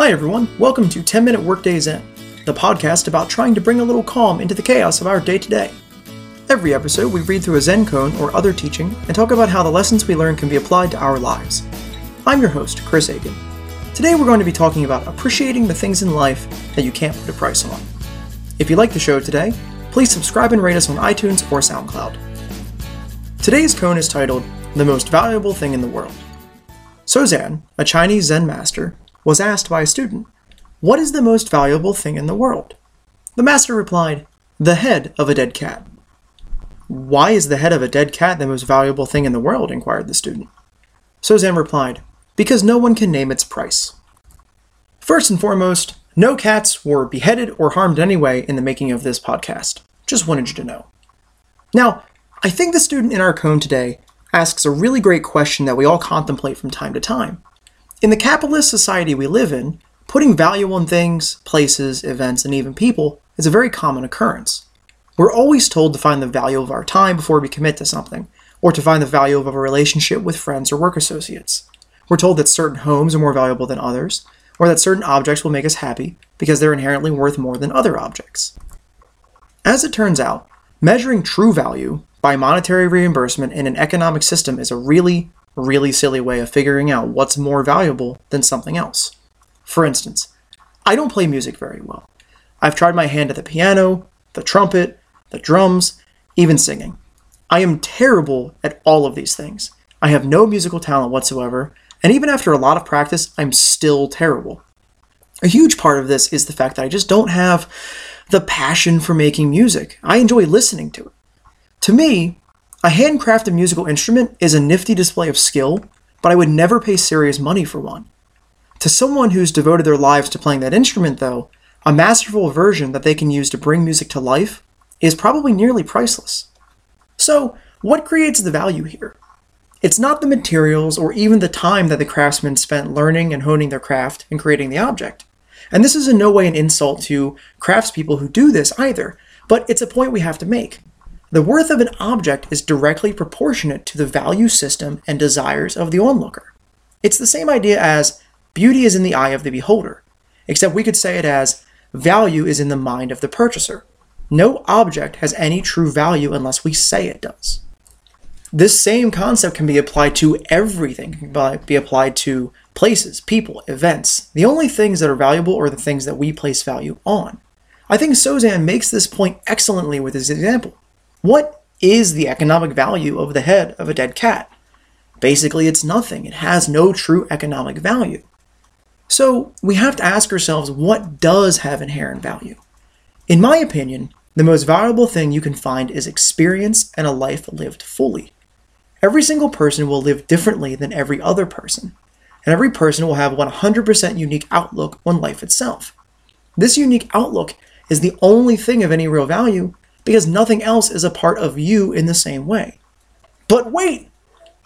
Hi, everyone. Welcome to 10 Minute Workdays Zen, the podcast about trying to bring a little calm into the chaos of our day to day. Every episode, we read through a Zen koan or other teaching and talk about how the lessons we learn can be applied to our lives. I'm your host, Chris Aitken. Today, we're going to be talking about appreciating the things in life that you can't put a price on. If you like the show today, please subscribe and rate us on iTunes or SoundCloud. Today's koan is titled The Most Valuable Thing in the World. Sozan, a Chinese Zen master, was asked by a student, What is the most valuable thing in the world? The master replied, The head of a dead cat. Why is the head of a dead cat the most valuable thing in the world? inquired the student. Sozan replied, Because no one can name its price. First and foremost, no cats were beheaded or harmed anyway in the making of this podcast. Just wanted you to know. Now, I think the student in our koan today asks a really great question that we all contemplate from time to time. In the capitalist society we live in, putting value on things, places, events, and even people is a very common occurrence. We're always told to find the value of our time before we commit to something, or to find the value of a relationship with friends or work associates. We're told that certain homes are more valuable than others, or that certain objects will make us happy because they're inherently worth more than other objects. As it turns out, measuring true value by monetary reimbursement in an economic system is a really, really silly way of figuring out what's more valuable than something else. For instance, I don't play music very well. I've tried my hand at the piano, the trumpet, the drums, even singing. I am terrible at all of these things. I have no musical talent whatsoever, and even after a lot of practice, I'm still terrible. A huge part of this is the fact that I just don't have the passion for making music. I enjoy listening to it. To me, a handcrafted musical instrument is a nifty display of skill, but I would never pay serious money for one. To someone who's devoted their lives to playing that instrument, though, a masterful version that they can use to bring music to life is probably nearly priceless. So, what creates the value here? It's not the materials or even the time that the craftsman spent learning and honing their craft and creating the object. And this is in no way an insult to craftspeople who do this either, but it's a point we have to make. The worth of an object is directly proportionate to the value system and desires of the onlooker. It's the same idea as beauty is in the eye of the beholder, except we could say it as value is in the mind of the purchaser. No object has any true value unless we say it does. This same concept can be applied to everything, it can be applied to places, people, events. The only things that are valuable are the things that we place value on. I think Sozan makes this point excellently with his example. What is the economic value of the head of a dead cat? Basically, it's nothing. It has no true economic value. So we have to ask ourselves what does have inherent value? In my opinion, the most valuable thing you can find is experience and a life lived fully. Every single person will live differently than every other person, and every person will have 100% unique outlook on life itself. This unique outlook is the only thing of any real value because nothing else is a part of you in the same way. But wait,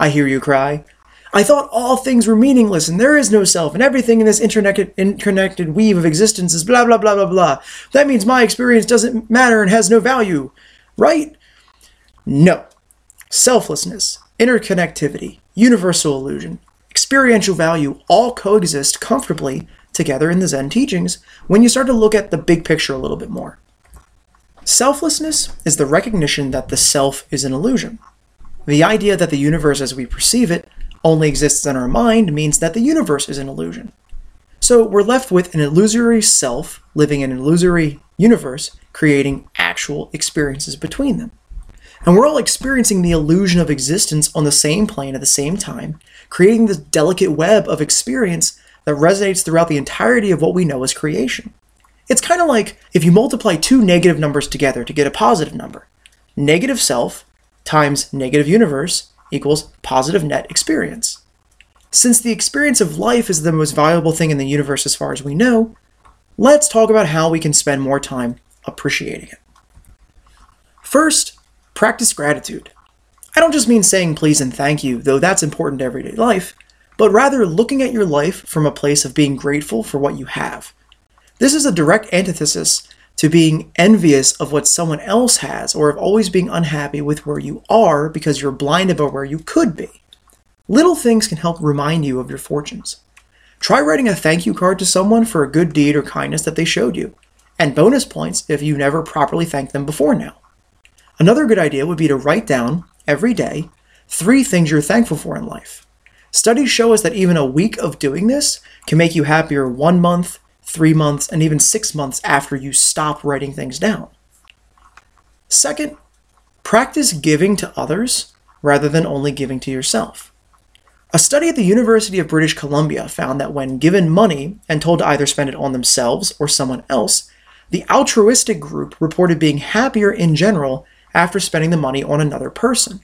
I hear you cry. I thought all things were meaningless and there is no self and everything in this interconnected, interconnected weave of existence is blah blah blah blah blah. That means my experience doesn't matter and has no value, right? No. Selflessness, interconnectivity, universal illusion, experiential value all coexist comfortably together in the Zen teachings when you start to look at the big picture a little bit more. Selflessness is the recognition that the self is an illusion. The idea that the universe as we perceive it only exists in our mind means that the universe is an illusion. So we're left with an illusory self living in an illusory universe, creating actual experiences between them. And we're all experiencing the illusion of existence on the same plane at the same time, creating this delicate web of experience that resonates throughout the entirety of what we know as creation. It's kind of like if you multiply two negative numbers together to get a positive number. Negative self times negative universe equals positive net experience. Since the experience of life is the most valuable thing in the universe as far as we know, let's talk about how we can spend more time appreciating it. First, practice gratitude. I don't just mean saying please and thank you, though that's important to everyday life, but rather looking at your life from a place of being grateful for what you have this is a direct antithesis to being envious of what someone else has or of always being unhappy with where you are because you're blinded by where you could be. Little things can help remind you of your fortunes. Try writing a thank you card to someone for a good deed or kindness that they showed you, and bonus points if you never properly thanked them before now. Another good idea would be to write down, every day, three things you're thankful for in life. Studies show us that even a week of doing this can make you happier one month, three months, and even six months after you stop writing things down. Second, practice giving to others rather than only giving to yourself. A study at the University of British Columbia found that when given money and told to either spend it on themselves or someone else, the altruistic group reported being happier in general after spending the money on another person.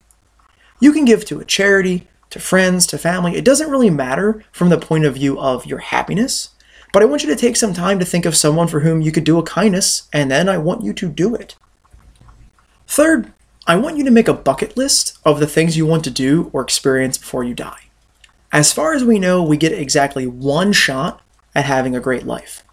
You can give to a charity, to friends, to family. It doesn't really matter from the point of view of your happiness, but I want you to take some time to think of someone for whom you could do a kindness, and then I want you to do it. Third, I want you to make a bucket list of the things you want to do or experience before you die. As far as we know, we get exactly one shot at having a great life.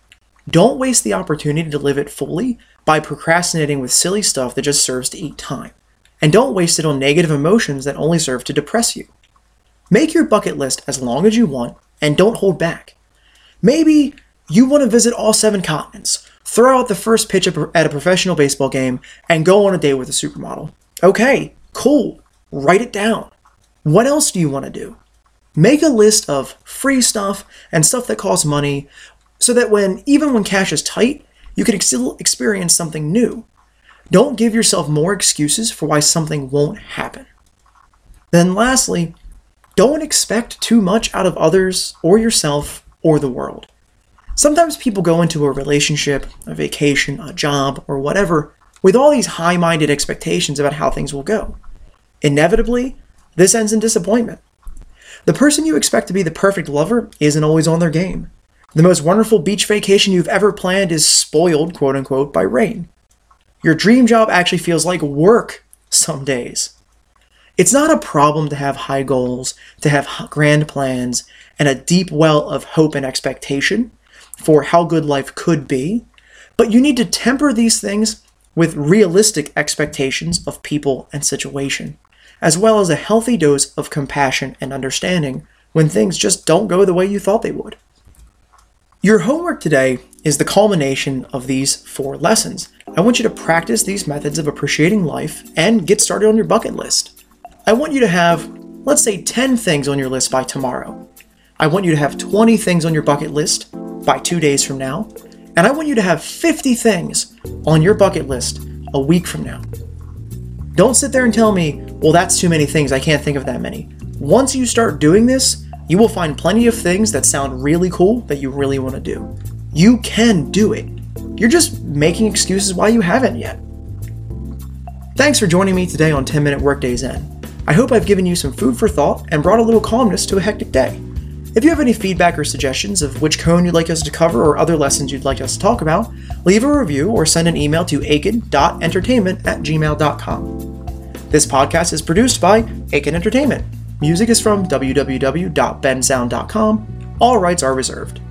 Don't waste the opportunity to live it fully by procrastinating with silly stuff that just serves to eat time. And don't waste it on negative emotions that only serve to depress you. Make your bucket list as long as you want and don't hold back. Maybe you want to visit all seven continents, throw out the first pitch at a professional baseball game, and go on a date with a supermodel. Okay, cool. Write it down. What else do you want to do? Make a list of free stuff and stuff that costs money so that when even when cash is tight, you can still experience something new. Don't give yourself more excuses for why something won't happen. Then lastly, don't expect too much out of others or yourself or the world. Sometimes people go into a relationship, a vacation, a job, or whatever with all these high minded expectations about how things will go. Inevitably, this ends in disappointment. The person you expect to be the perfect lover isn't always on their game. The most wonderful beach vacation you've ever planned is spoiled, quote unquote, by rain. Your dream job actually feels like work some days. It's not a problem to have high goals, to have grand plans, and a deep well of hope and expectation for how good life could be, but you need to temper these things with realistic expectations of people and situation, as well as a healthy dose of compassion and understanding when things just don't go the way you thought they would. Your homework today is the culmination of these four lessons. I want you to practice these methods of appreciating life and get started on your bucket list. I want you to have, let's say, 10 things on your list by tomorrow. I want you to have 20 things on your bucket list by two days from now. And I want you to have 50 things on your bucket list a week from now. Don't sit there and tell me, well, that's too many things. I can't think of that many. Once you start doing this, you will find plenty of things that sound really cool that you really want to do. You can do it. You're just making excuses why you haven't yet. Thanks for joining me today on 10 Minute Workdays Zen. I hope I've given you some food for thought and brought a little calmness to a hectic day. If you have any feedback or suggestions of which koan you'd like us to cover or other lessons you'd like us to talk about, leave a review or send an email to aitken.entertainment at gmail.com. This podcast is produced by Aitken Entertainment. Music is from www.bensound.com. All rights are reserved.